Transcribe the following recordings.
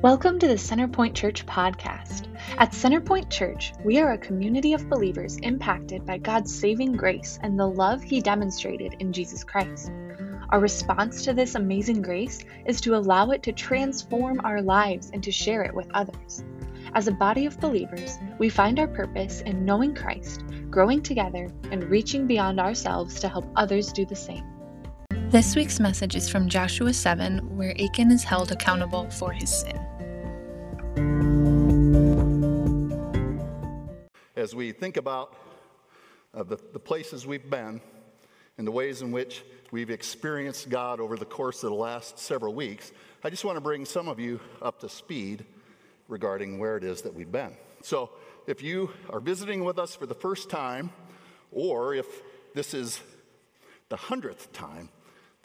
Welcome to the Centerpoint Church podcast. At Centerpoint Church, we are a community of believers impacted by God's saving grace and the love He demonstrated in Jesus Christ. Our response to this amazing grace is to allow it to transform our lives and to share it with others. As a body of believers, we find our purpose in knowing Christ, growing together, and reaching beyond ourselves to help others do the same. This week's message is from Joshua 7, where Achan is held accountable for his sin. As we think about uh, the, the places we've been and the ways in which we've experienced God over the course of the last several weeks, I just want to bring some of you up to speed regarding where it is that we've been. So, if you are visiting with us for the first time, or if this is the hundredth time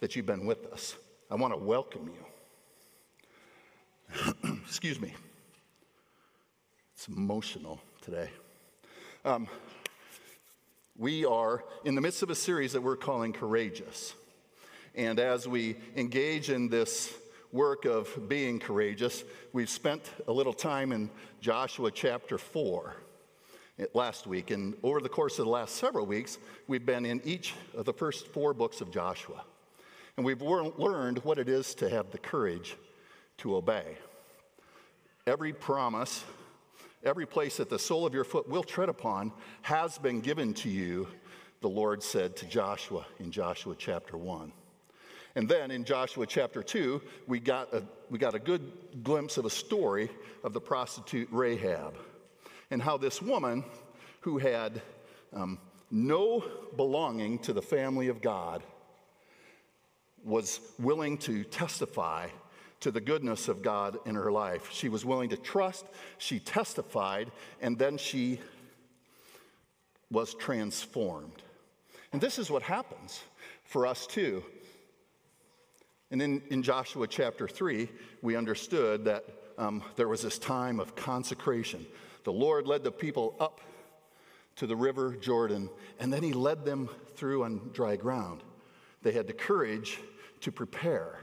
that you've been with us, I want to welcome you. Excuse me. It's emotional today. Um, we are in the midst of a series that we're calling Courageous. And as we engage in this work of being courageous, we've spent a little time in Joshua chapter 4 last week. And over the course of the last several weeks, we've been in each of the first four books of Joshua. And we've learned what it is to have the courage to obey. Every promise Every place that the sole of your foot will tread upon has been given to you, the Lord said to Joshua in Joshua chapter 1. And then in Joshua chapter 2, we got a, we got a good glimpse of a story of the prostitute Rahab and how this woman who had um, no belonging to the family of God was willing to testify to the goodness of God in her life. She was willing to trust, she testified, and then she was transformed. And this is what happens for us too. And in, in Joshua chapter 3, we understood that um, there was this time of consecration. The Lord led the people up to the river Jordan, and then he led them through on dry ground. They had the courage to prepare.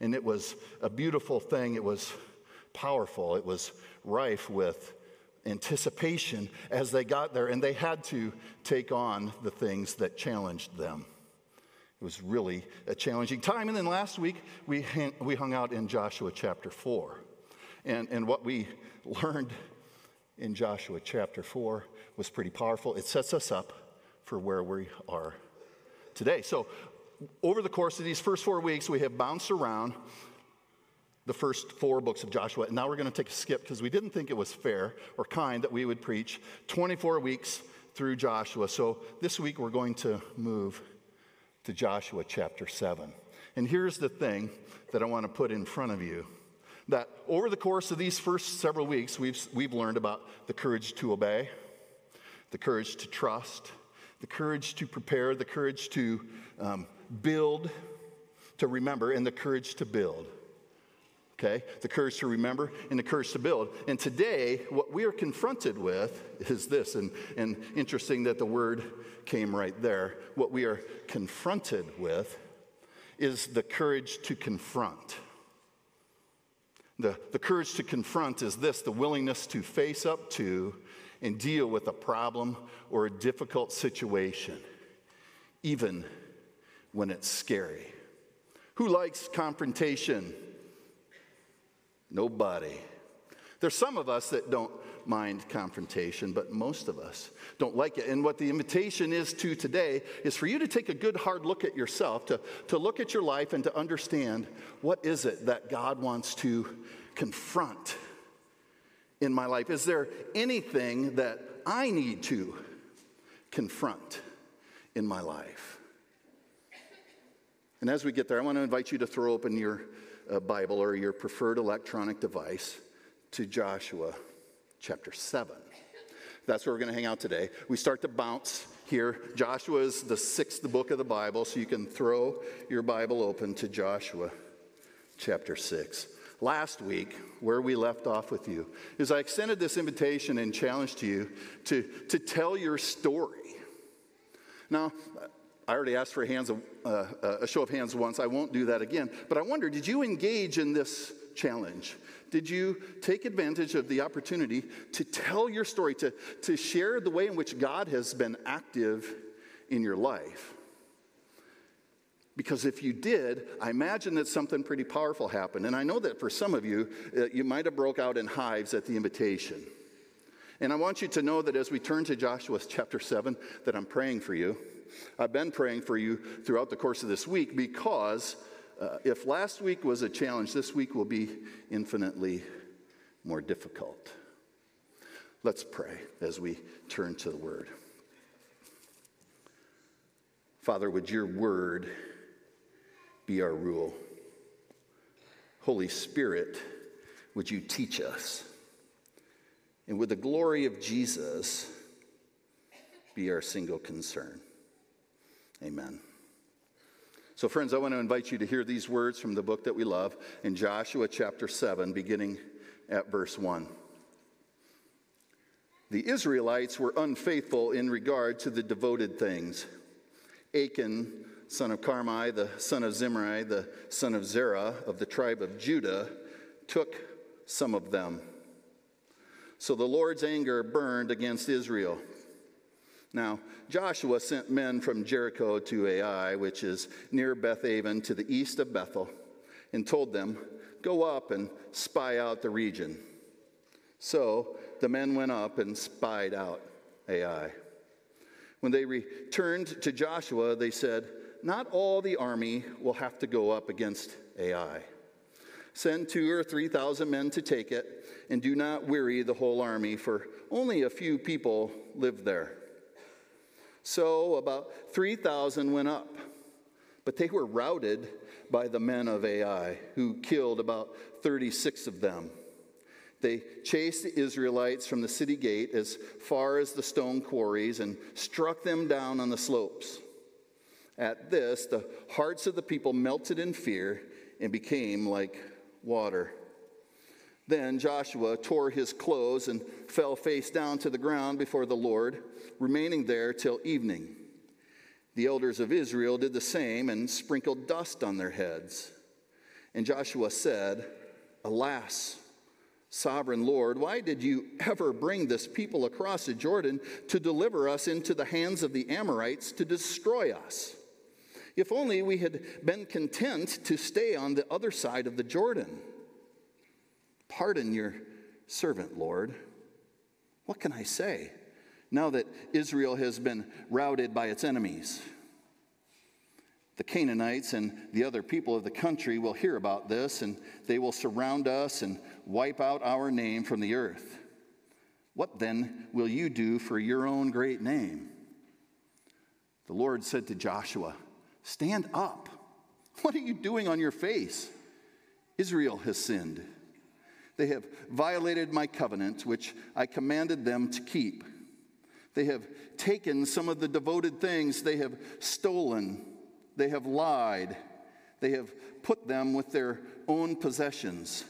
And it was a beautiful thing. It was powerful. It was rife with anticipation as they got there, and they had to take on the things that challenged them. It was really a challenging time. And then last week, we, hang, we hung out in Joshua chapter 4. And, and what we learned in Joshua chapter 4 was pretty powerful. It sets us up for where we are today. So over the course of these first four weeks, we have bounced around the first four books of Joshua. And now we're going to take a skip because we didn't think it was fair or kind that we would preach 24 weeks through Joshua. So this week we're going to move to Joshua chapter 7. And here's the thing that I want to put in front of you that over the course of these first several weeks, we've, we've learned about the courage to obey, the courage to trust, the courage to prepare, the courage to um, build, to remember, and the courage to build. Okay? The courage to remember and the courage to build. And today, what we are confronted with is this, and, and interesting that the word came right there. What we are confronted with is the courage to confront. The, the courage to confront is this the willingness to face up to and deal with a problem or a difficult situation, even when it's scary. Who likes confrontation? Nobody. There's some of us that don't mind confrontation, but most of us don't like it. And what the invitation is to today is for you to take a good hard look at yourself, to, to look at your life and to understand what is it that God wants to confront in my life. Is there anything that I need to confront in my life? And as we get there, I want to invite you to throw open your uh, Bible or your preferred electronic device to Joshua chapter 7. That's where we're going to hang out today. We start to bounce here. Joshua is the sixth book of the Bible, so you can throw your Bible open to Joshua chapter 6. Last week, where we left off with you, is I extended this invitation and challenge to you to, to tell your story. Now, I already asked for hands of, uh, a show of hands once. I won't do that again. But I wonder, did you engage in this challenge? Did you take advantage of the opportunity to tell your story, to, to share the way in which God has been active in your life? Because if you did, I imagine that something pretty powerful happened. And I know that for some of you, uh, you might have broke out in hives at the invitation. And I want you to know that as we turn to Joshua chapter 7, that I'm praying for you. I've been praying for you throughout the course of this week because uh, if last week was a challenge, this week will be infinitely more difficult. Let's pray as we turn to the word. Father, would your word be our rule? Holy Spirit, would you teach us? And would the glory of Jesus be our single concern? Amen. So, friends, I want to invite you to hear these words from the book that we love in Joshua chapter 7, beginning at verse 1. The Israelites were unfaithful in regard to the devoted things. Achan, son of Carmi, the son of Zimri, the son of Zerah of the tribe of Judah, took some of them. So the Lord's anger burned against Israel. Now, Joshua sent men from Jericho to Ai, which is near Bethaven to the east of Bethel, and told them, Go up and spy out the region. So the men went up and spied out Ai. When they returned to Joshua, they said, Not all the army will have to go up against Ai. Send two or three thousand men to take it, and do not weary the whole army, for only a few people live there. So about 3,000 went up, but they were routed by the men of Ai, who killed about 36 of them. They chased the Israelites from the city gate as far as the stone quarries and struck them down on the slopes. At this, the hearts of the people melted in fear and became like water. Then Joshua tore his clothes and fell face down to the ground before the Lord remaining there till evening. The elders of Israel did the same and sprinkled dust on their heads. And Joshua said, Alas, sovereign Lord, why did you ever bring this people across the Jordan to deliver us into the hands of the Amorites to destroy us? If only we had been content to stay on the other side of the Jordan. Pardon your servant, Lord. What can I say? now that Israel has been routed by its enemies. The Canaanites and the other people of the country will hear about this, and they will surround us and wipe out our name from the earth. What then will you do for your own great name? The Lord said to Joshua, Stand up. What are you doing on your face? Israel has sinned. They have violated my covenant, which I commanded them to keep. They have taken some of the devoted things, they have stolen, they have lied, they have put them with their own possessions.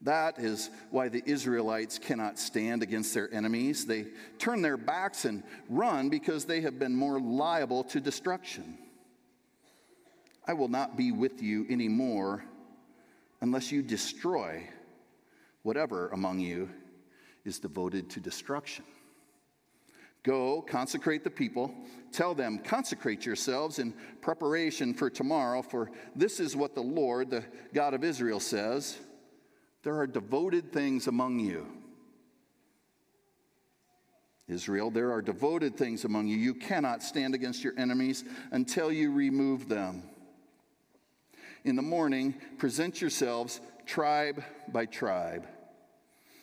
That is why the Israelites cannot stand against their enemies. They turn their backs and run because they have been more liable to destruction. I will not be with you anymore unless you destroy whatever among you is devoted to destruction. Go, consecrate the people. Tell them, consecrate yourselves in preparation for tomorrow, for this is what the Lord, the God of Israel, says There are devoted things among you. Israel, there are devoted things among you. You cannot stand against your enemies until you remove them. In the morning, present yourselves tribe by tribe.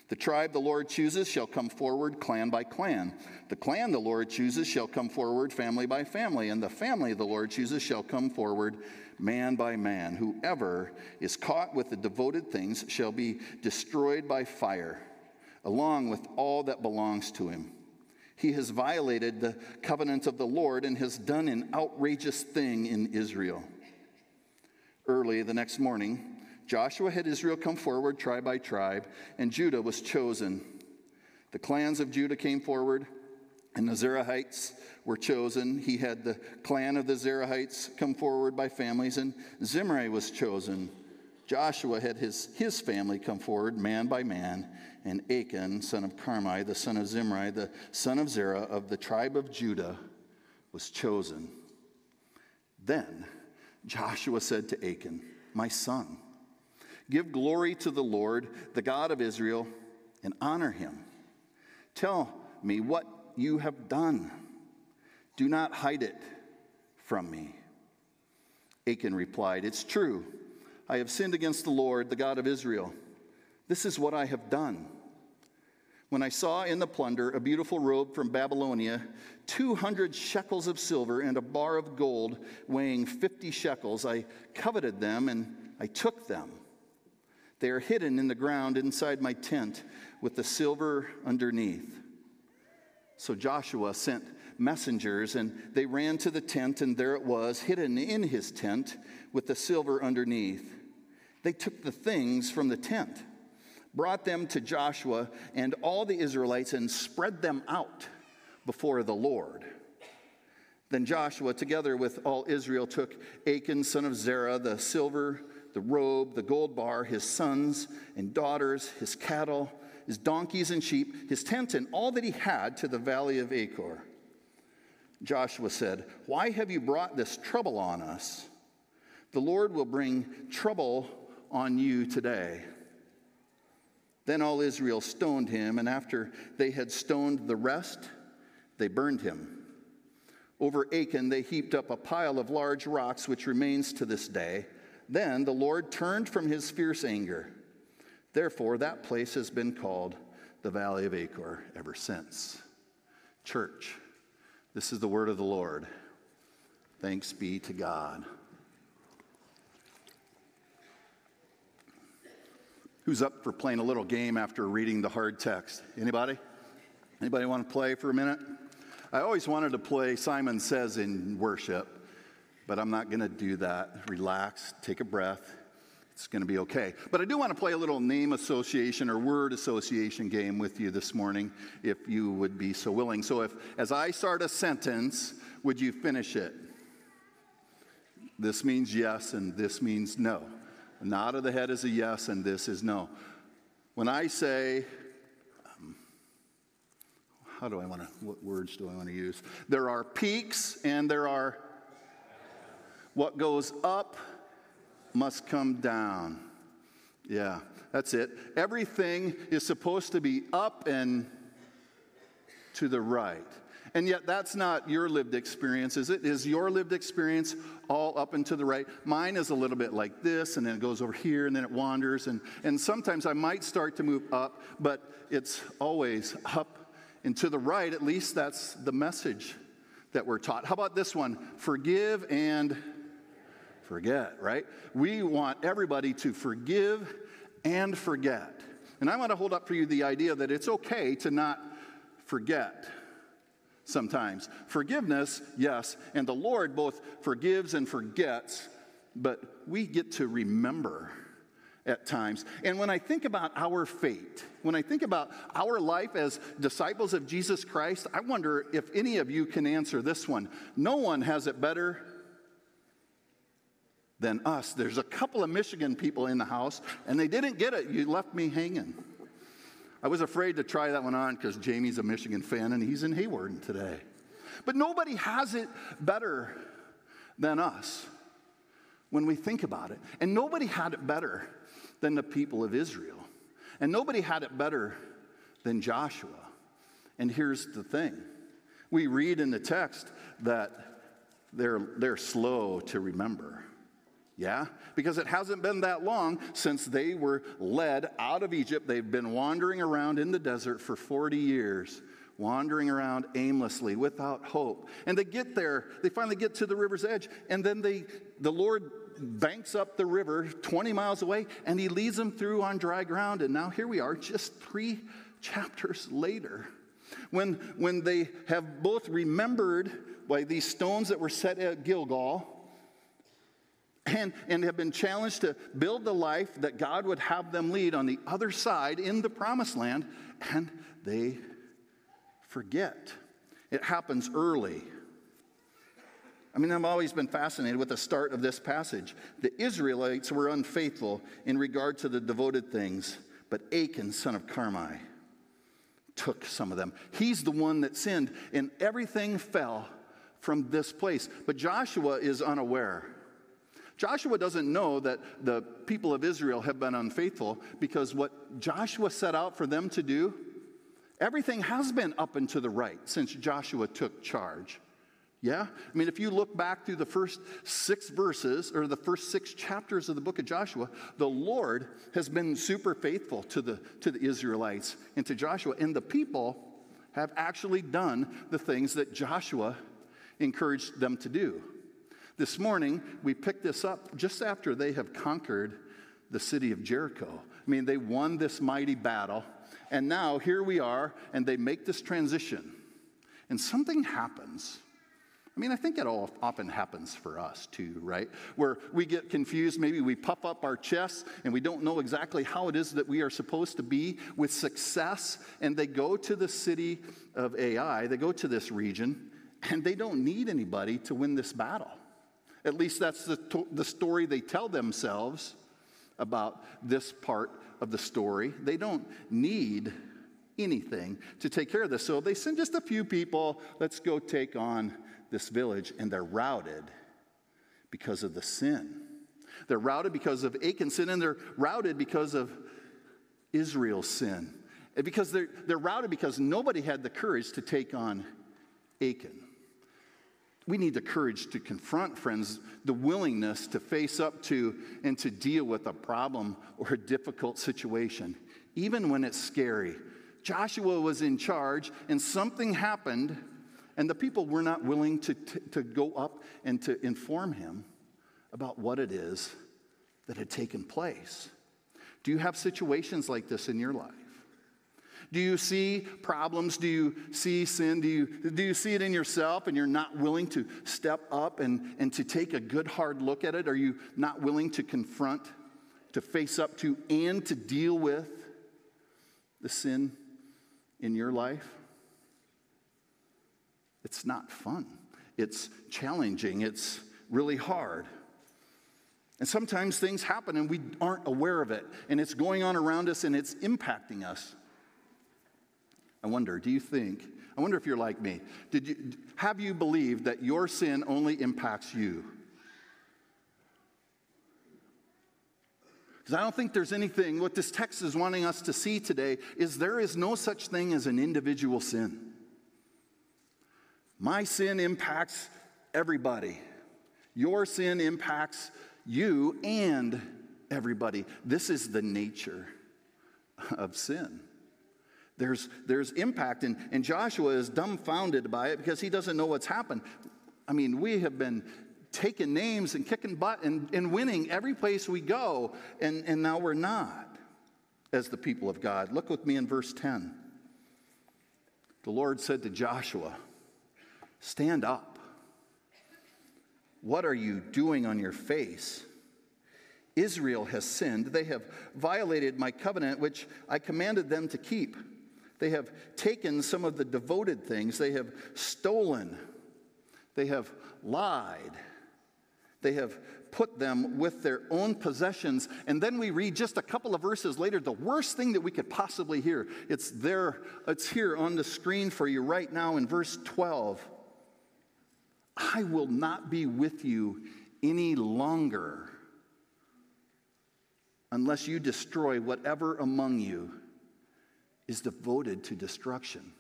The tribe the Lord chooses shall come forward clan by clan. The clan the Lord chooses shall come forward family by family, and the family the Lord chooses shall come forward man by man. Whoever is caught with the devoted things shall be destroyed by fire, along with all that belongs to him. He has violated the covenant of the Lord and has done an outrageous thing in Israel. Early the next morning, Joshua had Israel come forward tribe by tribe, and Judah was chosen. The clans of Judah came forward, and the Zerahites were chosen. He had the clan of the Zerahites come forward by families, and Zimri was chosen Joshua had his, his family come forward, man by man, and Achan, son of Carmi, the son of Zimri, the son of Zerah of the tribe of Judah, was chosen. Then Joshua said to Achan, My son, give glory to the Lord, the God of Israel, and honor him. Tell me what you have done. Do not hide it from me. Achan replied, It's true. I have sinned against the Lord, the God of Israel. This is what I have done. When I saw in the plunder a beautiful robe from Babylonia, 200 shekels of silver, and a bar of gold weighing 50 shekels, I coveted them and I took them. They are hidden in the ground inside my tent with the silver underneath. So Joshua sent messengers, and they ran to the tent, and there it was, hidden in his tent with the silver underneath. They took the things from the tent, brought them to Joshua and all the Israelites, and spread them out before the Lord. Then Joshua, together with all Israel, took Achan, son of Zerah, the silver, the robe, the gold bar, his sons and daughters, his cattle, his donkeys and sheep, his tent, and all that he had to the valley of Achor. Joshua said, Why have you brought this trouble on us? The Lord will bring trouble on you today. Then all Israel stoned him, and after they had stoned the rest, they burned him. Over Achan, they heaped up a pile of large rocks, which remains to this day. Then the Lord turned from his fierce anger. Therefore, that place has been called the Valley of Achor ever since. Church, this is the word of the Lord. Thanks be to God. Who's up for playing a little game after reading the hard text? Anybody? Anybody want to play for a minute? I always wanted to play Simon Says in worship, but I'm not going to do that. Relax, take a breath. It's going to be okay. But I do want to play a little name association or word association game with you this morning, if you would be so willing. So, if as I start a sentence, would you finish it? This means yes, and this means no. A nod of the head is a yes, and this is no. When I say, um, how do I want to, what words do I want to use? There are peaks and there are, what goes up must come down. Yeah, that's it. Everything is supposed to be up and to the right. And yet, that's not your lived experience, is it? Is your lived experience all up and to the right? Mine is a little bit like this, and then it goes over here, and then it wanders. And, and sometimes I might start to move up, but it's always up and to the right. At least that's the message that we're taught. How about this one? Forgive and forget, right? We want everybody to forgive and forget. And I want to hold up for you the idea that it's okay to not forget sometimes. Forgiveness, yes, and the Lord both forgives and forgets, but we get to remember at times. And when I think about our fate, when I think about our life as disciples of Jesus Christ, I wonder if any of you can answer this one. No one has it better than us. There's a couple of Michigan people in the house, and they didn't get it. You left me hanging. I was afraid to try that one on because Jamie's a Michigan fan and he's in Hayward today. But nobody has it better than us when we think about it. And nobody had it better than the people of Israel. And nobody had it better than Joshua. And here's the thing we read in the text that they're, they're slow to remember. Yeah? Because it hasn't been that long since they were led out of Egypt. They've been wandering around in the desert for 40 years, wandering around aimlessly without hope. And they get there, they finally get to the river's edge, and then they, the Lord banks up the river 20 miles away, and he leads them through on dry ground. And now here we are, just three chapters later. When, when they have both remembered by these stones that were set at Gilgal, and, and have been challenged to build the life that God would have them lead on the other side in the promised land, and they forget. It happens early. I mean, I've always been fascinated with the start of this passage. The Israelites were unfaithful in regard to the devoted things, but Achan, son of Carmi, took some of them. He's the one that sinned, and everything fell from this place. But Joshua is unaware. Joshua doesn't know that the people of Israel have been unfaithful because what Joshua set out for them to do, everything has been up and to the right since Joshua took charge. Yeah? I mean, if you look back through the first six verses or the first six chapters of the book of Joshua, the Lord has been super faithful to the, to the Israelites and to Joshua. And the people have actually done the things that Joshua encouraged them to do. This morning, we picked this up just after they have conquered the city of Jericho. I mean, they won this mighty battle, and now here we are, and they make this transition. And something happens. I mean, I think it all often happens for us too, right? Where we get confused, maybe we puff up our chests and we don't know exactly how it is that we are supposed to be with success. And they go to the city of Ai, they go to this region, and they don't need anybody to win this battle. At least that's the, the story they tell themselves about this part of the story. They don't need anything to take care of this. So they send just a few people, let's go take on this village, and they're routed because of the sin. They're routed because of Achan's sin, and they're routed because of Israel's sin. And because they're, they're routed because nobody had the courage to take on Achan we need the courage to confront, friends, the willingness to face up to and to deal with a problem or a difficult situation, even when it's scary. Joshua was in charge, and something happened, and the people were not willing to, to, to go up and to inform him about what it is that had taken place. Do you have situations like this in your life? Do you see problems? Do you see sin? Do you, do you see it in yourself and you're not willing to step up and, and to take a good hard look at it? Are you not willing to confront, to face up to, and to deal with the sin in your life? It's not fun. It's challenging. It's really hard. And sometimes things happen and we aren't aware of it, and it's going on around us and it's impacting us. I wonder, do you think, I wonder if you're like me, did you, have you believed that your sin only impacts you? Because I don't think there's anything, what this text is wanting us to see today is there is no such thing as an individual sin. My sin impacts everybody. Your sin impacts you and everybody. This is the nature of sin. There's, there's impact, and, and Joshua is dumbfounded by it because he doesn't know what's happened. I mean, we have been taking names and kicking butt and, and winning every place we go, and, and now we're not as the people of God. Look with me in verse 10. The Lord said to Joshua, Stand up. What are you doing on your face? Israel has sinned. They have violated my covenant, which I commanded them to keep. They have taken some of the devoted things, they have stolen, they have lied, they have put them with their own possessions. And then we read just a couple of verses later the worst thing that we could possibly hear. It's there, it's here on the screen for you right now in verse 12. I will not be with you any longer unless you destroy whatever among you is devoted to destruction.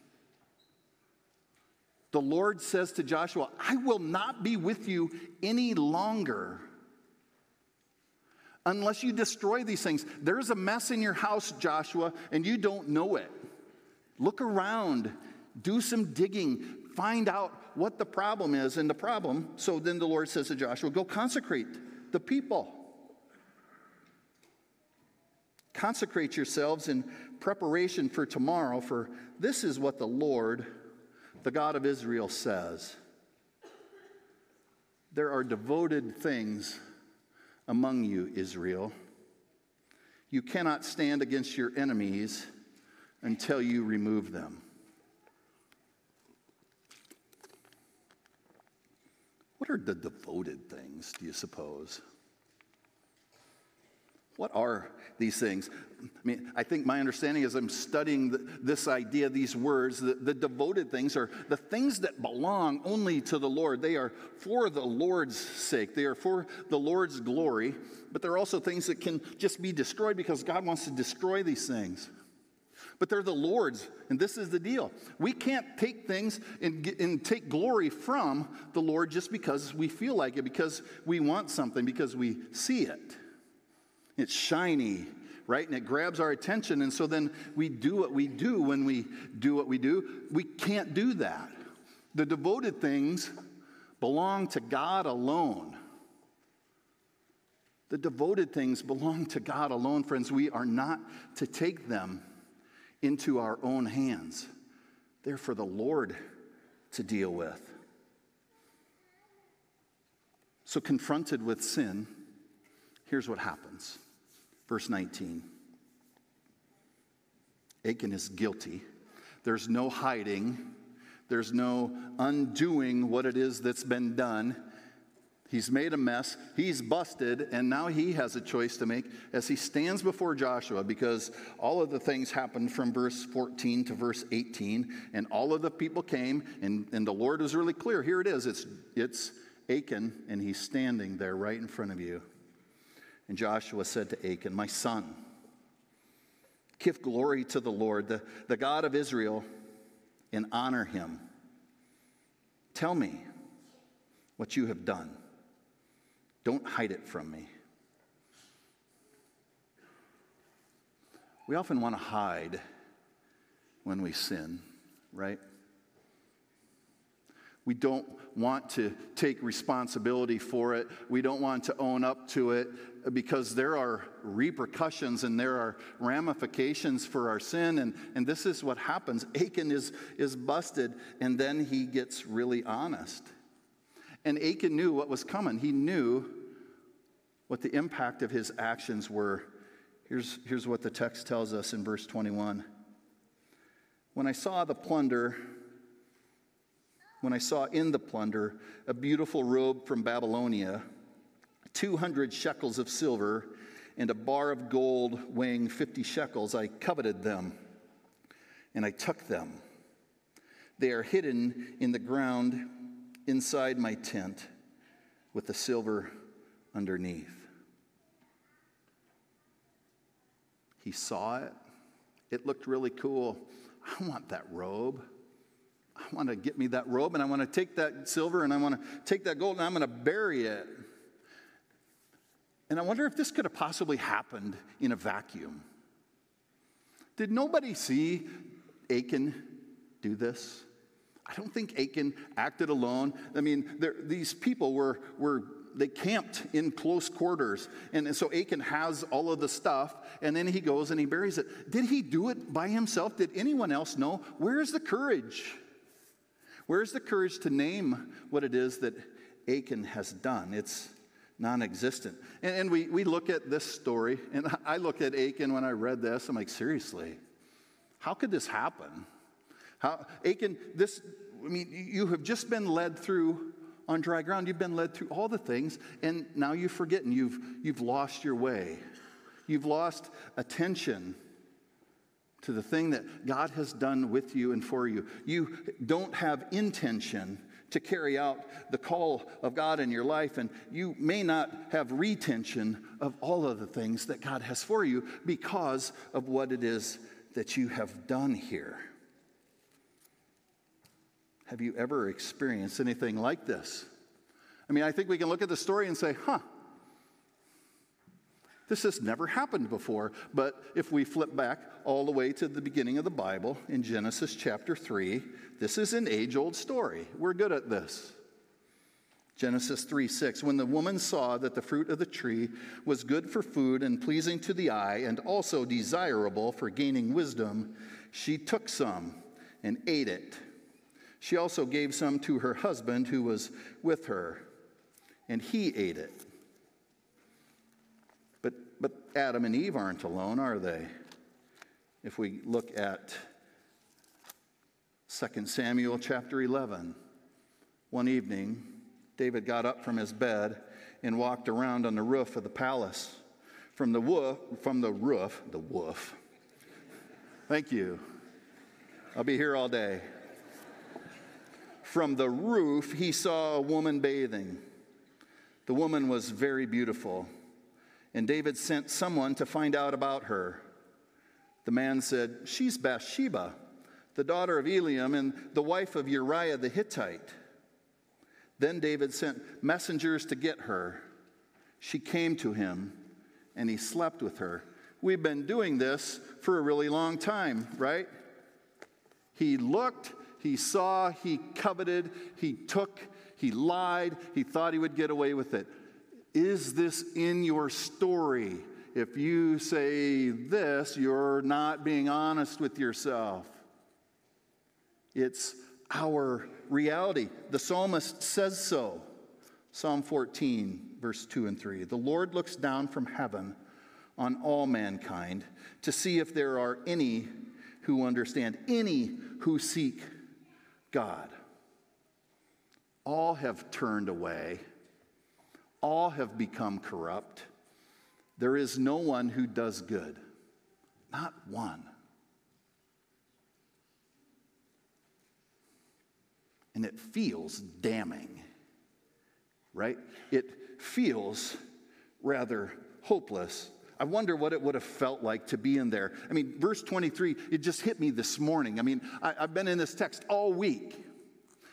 The Lord says to Joshua, I will not be with you any longer unless you destroy these things. There's a mess in your house, Joshua, and you don't know it. Look around, do some digging, find out what the problem is. And the problem, so then the Lord says to Joshua, Go consecrate the people. Consecrate yourselves in preparation for tomorrow, for this is what the Lord, the God of Israel, says. There are devoted things among you, Israel. You cannot stand against your enemies until you remove them. What are the devoted things, do you suppose? What are these things? I mean, I think my understanding as I'm studying the, this idea, these words, the, the devoted things are the things that belong only to the Lord. They are for the Lord's sake, they are for the Lord's glory, but they're also things that can just be destroyed because God wants to destroy these things. But they're the Lord's, and this is the deal. We can't take things and, and take glory from the Lord just because we feel like it, because we want something, because we see it. It's shiny, right? And it grabs our attention. And so then we do what we do when we do what we do. We can't do that. The devoted things belong to God alone. The devoted things belong to God alone, friends. We are not to take them into our own hands. They're for the Lord to deal with. So, confronted with sin, here's what happens. Verse 19 Achan is guilty. There's no hiding, there's no undoing what it is that's been done. He's made a mess, he's busted, and now he has a choice to make as he stands before Joshua because all of the things happened from verse 14 to verse 18, and all of the people came, and, and the Lord was really clear. Here it is it's, it's Achan, and he's standing there right in front of you. And Joshua said to Achan, My son, give glory to the Lord, the, the God of Israel, and honor him. Tell me what you have done. Don't hide it from me. We often want to hide when we sin, right? We don't want to take responsibility for it. We don't want to own up to it because there are repercussions and there are ramifications for our sin. And, and this is what happens. Achan is, is busted, and then he gets really honest. And Achan knew what was coming, he knew what the impact of his actions were. Here's, here's what the text tells us in verse 21. When I saw the plunder, when I saw in the plunder a beautiful robe from Babylonia, 200 shekels of silver, and a bar of gold weighing 50 shekels. I coveted them, and I took them. They are hidden in the ground inside my tent with the silver underneath. He saw it. It looked really cool. I want that robe. I want to get me that robe and I want to take that silver and I want to take that gold and I'm going to bury it. And I wonder if this could have possibly happened in a vacuum. Did nobody see Achan do this? I don't think Achan acted alone. I mean, there, these people were, were they camped in close quarters. And so Achan has all of the stuff, and then he goes and he buries it. Did he do it by himself? Did anyone else know? Where's the courage? Where's the courage to name what it is that Achan has done? It's non existent. And, and, we, we look at this story, and I look at Achan when I read this, I'm like, seriously, how could this happen? How, Achan, this, I mean, you have just been led through on dry ground. You've been led through all the things, and now you've forgotten. You've, you've lost your way. You've lost attention to the thing that God has done with you and for you. You don't have intention to carry out the call of God in your life, and you may not have retention of all of the things that God has for you because of what it is that you have done here. Have you ever experienced anything like this? I mean, I think we can look at the story and say, huh, this has never happened before. But if we flip back all the way to the beginning of the Bible in Genesis chapter 3, this is an age old story. We're good at this. Genesis 3 6. When the woman saw that the fruit of the tree was good for food and pleasing to the eye, and also desirable for gaining wisdom, she took some and ate it. She also gave some to her husband who was with her, and he ate it. But Adam and Eve aren't alone, are they? If we look at 2 Samuel chapter 11, one evening, David got up from his bed and walked around on the roof of the palace. From the woof, from the roof, the woof. Thank you. I'll be here all day. From the roof, he saw a woman bathing. The woman was very beautiful, and David sent someone to find out about her. The man said, She's Bathsheba, the daughter of Eliam and the wife of Uriah the Hittite. Then David sent messengers to get her. She came to him, and he slept with her. We've been doing this for a really long time, right? He looked, he saw, he coveted, he took, he lied, he thought he would get away with it. Is this in your story? If you say this, you're not being honest with yourself. It's our reality. The psalmist says so. Psalm 14, verse 2 and 3. The Lord looks down from heaven on all mankind to see if there are any who understand, any who seek God. All have turned away, all have become corrupt. There is no one who does good, not one. and it feels damning, right? It feels rather hopeless. I wonder what it would have felt like to be in there. I mean, verse 23, it just hit me this morning. I mean, I, have been in this text all week.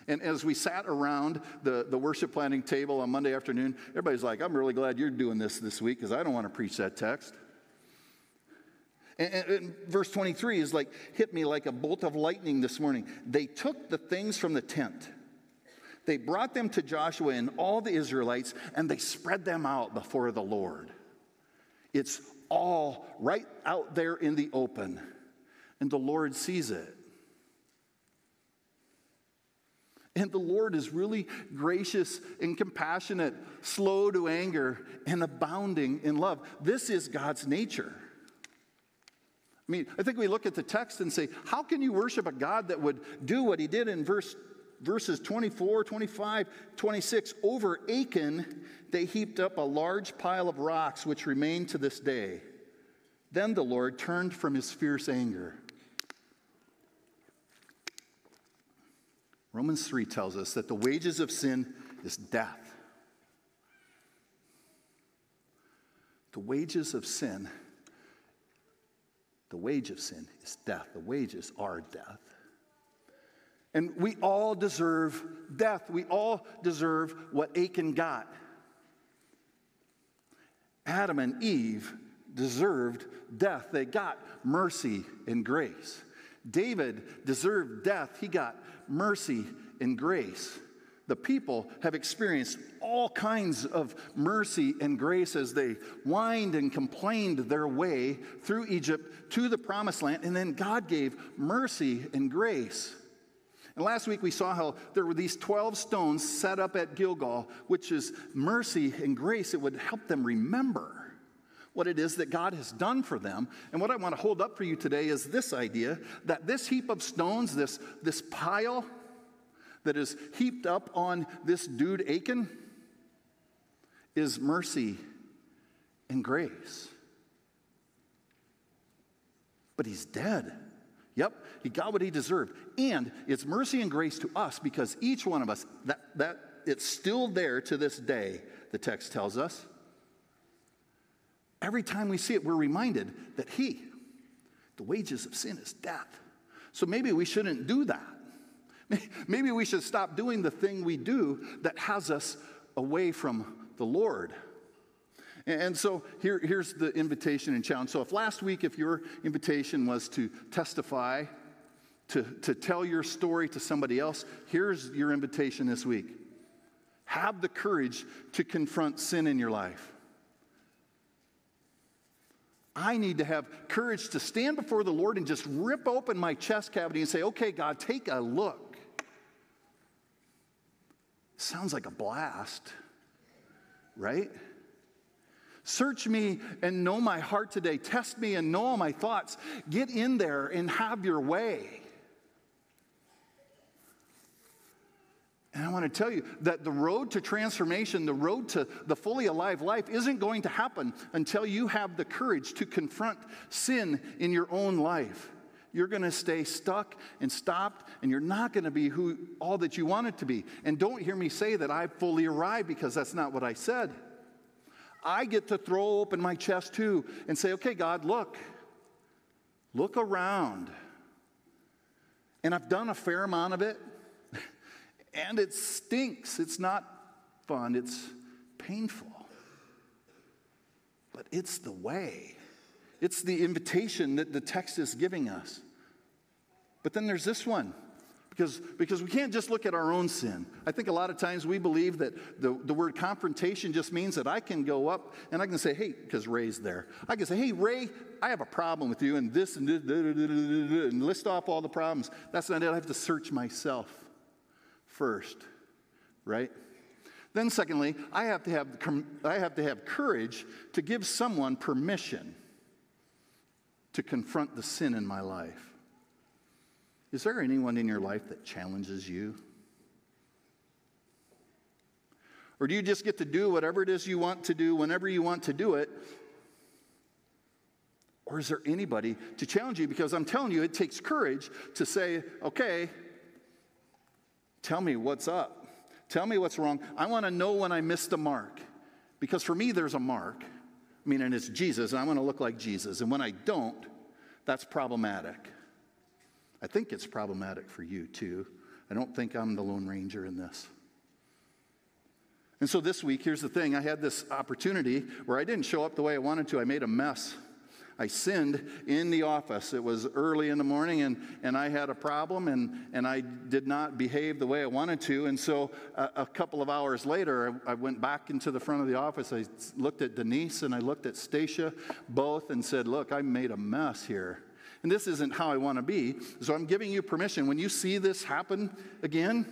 And as we sat around the, the worship planning table on Monday afternoon, everybody's like, I'm really glad you're doing this this week because I don't want to preach that text. And, and, verse 23 is like, hit me like a bolt of lightning this morning. They took the things from the tent, they brought them to Joshua and all the Israelites, and they spread them out before the Lord. It's all right out there in the open, and the Lord sees it. And the Lord is really gracious and compassionate, slow to anger, and abounding in love. This is God's nature. I mean, I think we look at the text and say, how can you worship a God that would do what he did in verse, verses 24, 25, 26? Over Achan, they heaped up a large pile of rocks which remain to this day. Then the Lord turned from his fierce anger. Romans 3 tells us that the wages of sin is death. The wages of sin the wage of sin is death. The wages are death. And we all deserve death. We all deserve what Achan got. Adam and Eve deserved death. They got mercy and grace. David deserved death. He got mercy and grace the people have experienced all kinds of mercy and grace as they whined and complained their way through Egypt to the promised land. And then God gave mercy and grace. And last week we saw how there were these 12 stones set up at Gilgal, which is mercy and grace. It would help them remember what it is that God has done for them. And what I want to hold up for you today is this idea that this heap of stones, this, this pile, that is heaped up on this dude Achan is mercy and grace. But he's dead. Yep, he got what he deserved. And it's mercy and grace to us because each one of us, that, that it's still there to this day, the text tells us. Every time we see it, we're reminded that he, the wages of sin is death. So maybe we shouldn't do that. Maybe we should stop doing the thing we do that has us away from the Lord. And so here, here's the invitation and challenge. So if last week, if your invitation was to testify, to, to tell your story to somebody else, here's your invitation this week. Have the courage to confront sin in your life. I need to have courage to stand before the Lord and just rip open my chest cavity and say, okay, God, take a look. Sounds like a blast, right? Search me and know my heart today. Test me and know all my thoughts. Get in there and have your way. And I want to tell you that the road to transformation, the road to the fully alive life, isn't going to happen until you have the courage to confront sin in your own life. You're going to stay stuck and stopped, and you're not going to be who all that you wanted to be. And don't hear me say that I've fully arrived because that's not what I said. I get to throw open my chest too and say, okay, God, look, look around. And I've done a fair amount of it. And it stinks. It's not fun, it's painful. But it's the way, it's the invitation that the text is giving us. But then there's this one. Because, because we can't just look at our own sin. I think a lot of times we believe that the, the word confrontation just means that I can go up and I can say, hey, because Ray's there. I can say, hey, Ray, I have a problem with you and this and, this, and list off all the problems. That's not it. I have to search myself first, right? Then, secondly, I have to have, I have, to have courage to give someone permission to confront the sin in my life. Is there anyone in your life that challenges you? Or do you just get to do whatever it is you want to do whenever you want to do it? Or is there anybody to challenge you? Because I'm telling you, it takes courage to say, okay, Tell me what's up. Tell me what's wrong. I want to know when I missed the mark. Because for me, there's a mark. I mean, and it's Jesus, and I want to look like Jesus. And when I don't, that's problematic. I think it's problematic for you too. I don't think I'm the Lone Ranger in this. And so this week, here's the thing I had this opportunity where I didn't show up the way I wanted to. I made a mess. I sinned in the office. It was early in the morning, and, and I had a problem, and, and I did not behave the way I wanted to. And so a, a couple of hours later, I, I, went back into the front of the office. I looked at Denise and I looked at Stacia both and said, Look, I made a mess here. And this isn't how I want to be. So I'm giving you permission. When you see this happen again,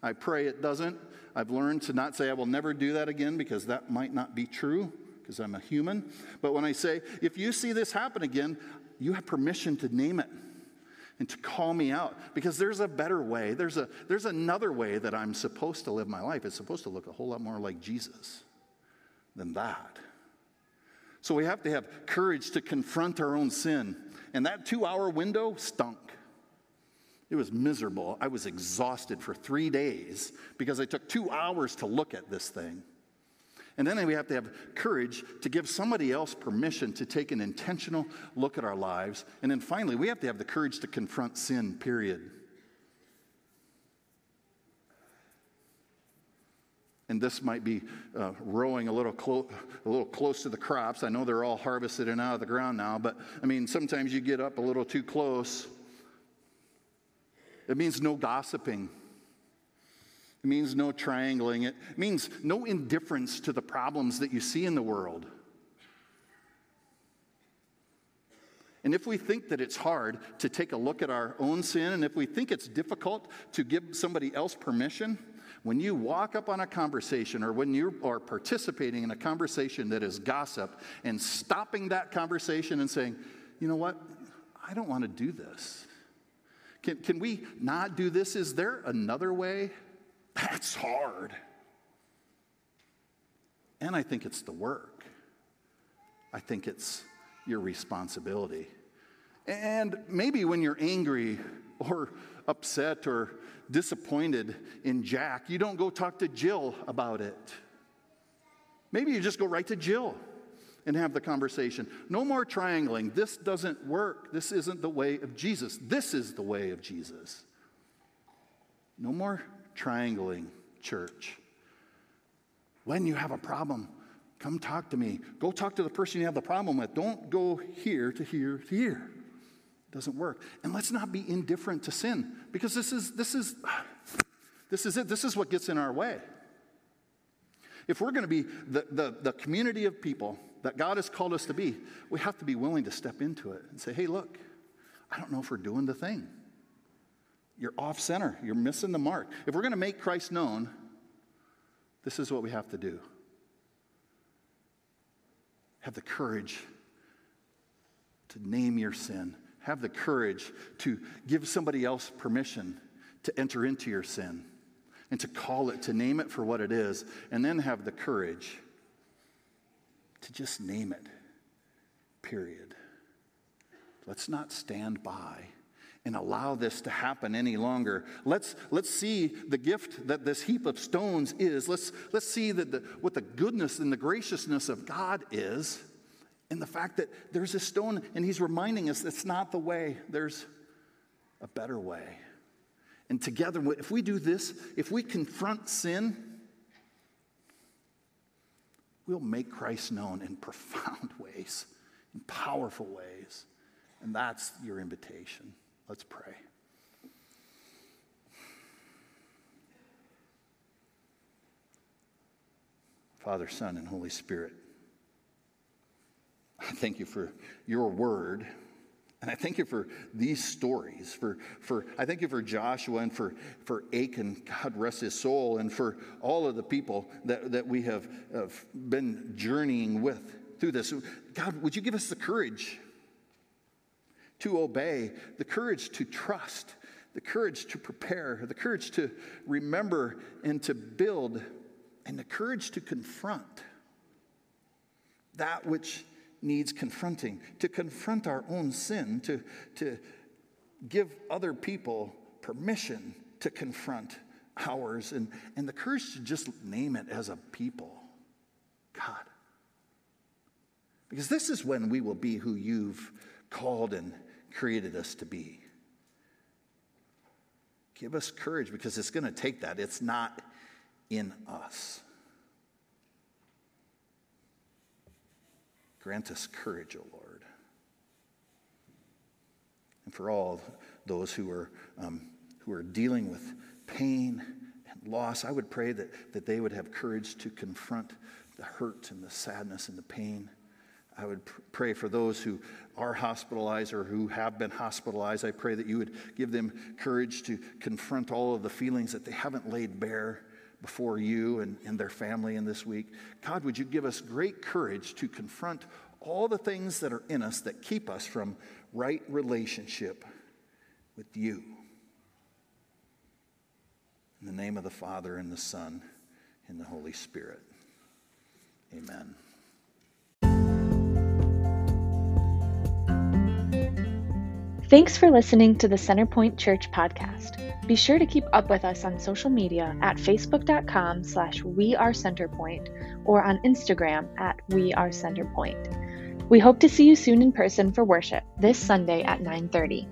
I pray it doesn't. I've learned to not say I will never do that again because that might not be true because I'm a human. But when I say, if you see this happen again, you have permission to name it and to call me out because there's a better way. There's, a, there's another way that I'm supposed to live my life. It's supposed to look a whole lot more like Jesus than that. So we have to have courage to confront our own sin. And that two hour window stunk. It was miserable. I was exhausted for three days because I took two hours to look at this thing. And then we have to have courage to give somebody else permission to take an intentional look at our lives. And then finally, we have to have the courage to confront sin, period. And this might be uh, rowing a little, clo- a little close to the crops. I know they're all harvested and out of the ground now, but I mean, sometimes you get up a little too close. It means no gossiping. It means no triangling. It means no indifference to the problems that you see in the world. And if we think that it's hard to take a look at our own sin, and if we think it's difficult to give somebody else permission, when you walk up on a conversation or when you are participating in a conversation that is gossip and stopping that conversation and saying, you know what, I don't want to do this. Can, can we not do this? Is there another way? That's hard. And I think it's the work. I think it's your responsibility. And maybe when you're angry or upset or disappointed in Jack, you don't go talk to Jill about it. Maybe you just go right to Jill and have the conversation. No more triangling. This doesn't work. This isn't the way of Jesus. This is the way of Jesus. No more triangling church. When you have a problem, come talk to me. Go talk to the person you have the problem with. Don't go here to here to here. It doesn't work. And let's not be indifferent to sin because this is this is this is it. This is what gets in our way. If we're going to be the, the, the community of people that God has called us to be, we have to be willing to step into it and say, hey, look, I don't know if we're doing the thing. You're off center. You're missing the mark. If we're going to make Christ known, this is what we have to do. Have the courage to name your sin. Have the courage to give somebody else permission to enter into your sin. and to call it, to name it for what it is, and then have the courage to just name it, period. Let's not stand by and allow this to happen any longer. Let's, let's see the gift that this heap of stones is. Let's, let's see that the, what the goodness and the graciousness of God is, and the fact that there's a stone, and He's reminding us that's not the way, there's a better way. And together, if we do this, if we confront sin, we'll make Christ known in profound ways, in powerful ways. And that's your invitation. Let's pray. Father, Son, and Holy Spirit, I thank you for your word. And I thank you for these stories. For, for I thank you for Joshua and for, for Achan, God rest his soul, and for all of the people that, that we have, have been journeying with through this. God, would you give us the courage to obey, the courage to trust, the courage to prepare, the courage to remember and to build, and the courage to confront that which needs confronting, to confront our own sin, to, to give other people permission to confront ours, and, and the courage to just name it as a people God. Because this is when we will be who you've called and created us to be. Give us courage because it's going to take that. It's not in us. Grant us courage, O Lord. And for all those who are, um, who are dealing with pain and loss, I would pray that, that they would have courage to confront the hurt and the sadness and the pain. I would pr- pray for those who are hospitalized or who have been hospitalized. I pray that you would give them courage to confront all of the feelings that they haven't laid bare before you and, and their family in this week. God, would you give us great courage to confront all the things that are in us that keep us from right relationship with you? In the name of the Father, and the Son, and the Holy Spirit. Amen. Thanks for listening to the Centerpoint Church podcast. Be sure to keep up with us on social media at facebook.com slash we are centerpoint or on Instagram at we are centerpoint. We hope to see you soon in person for worship this Sunday at 930.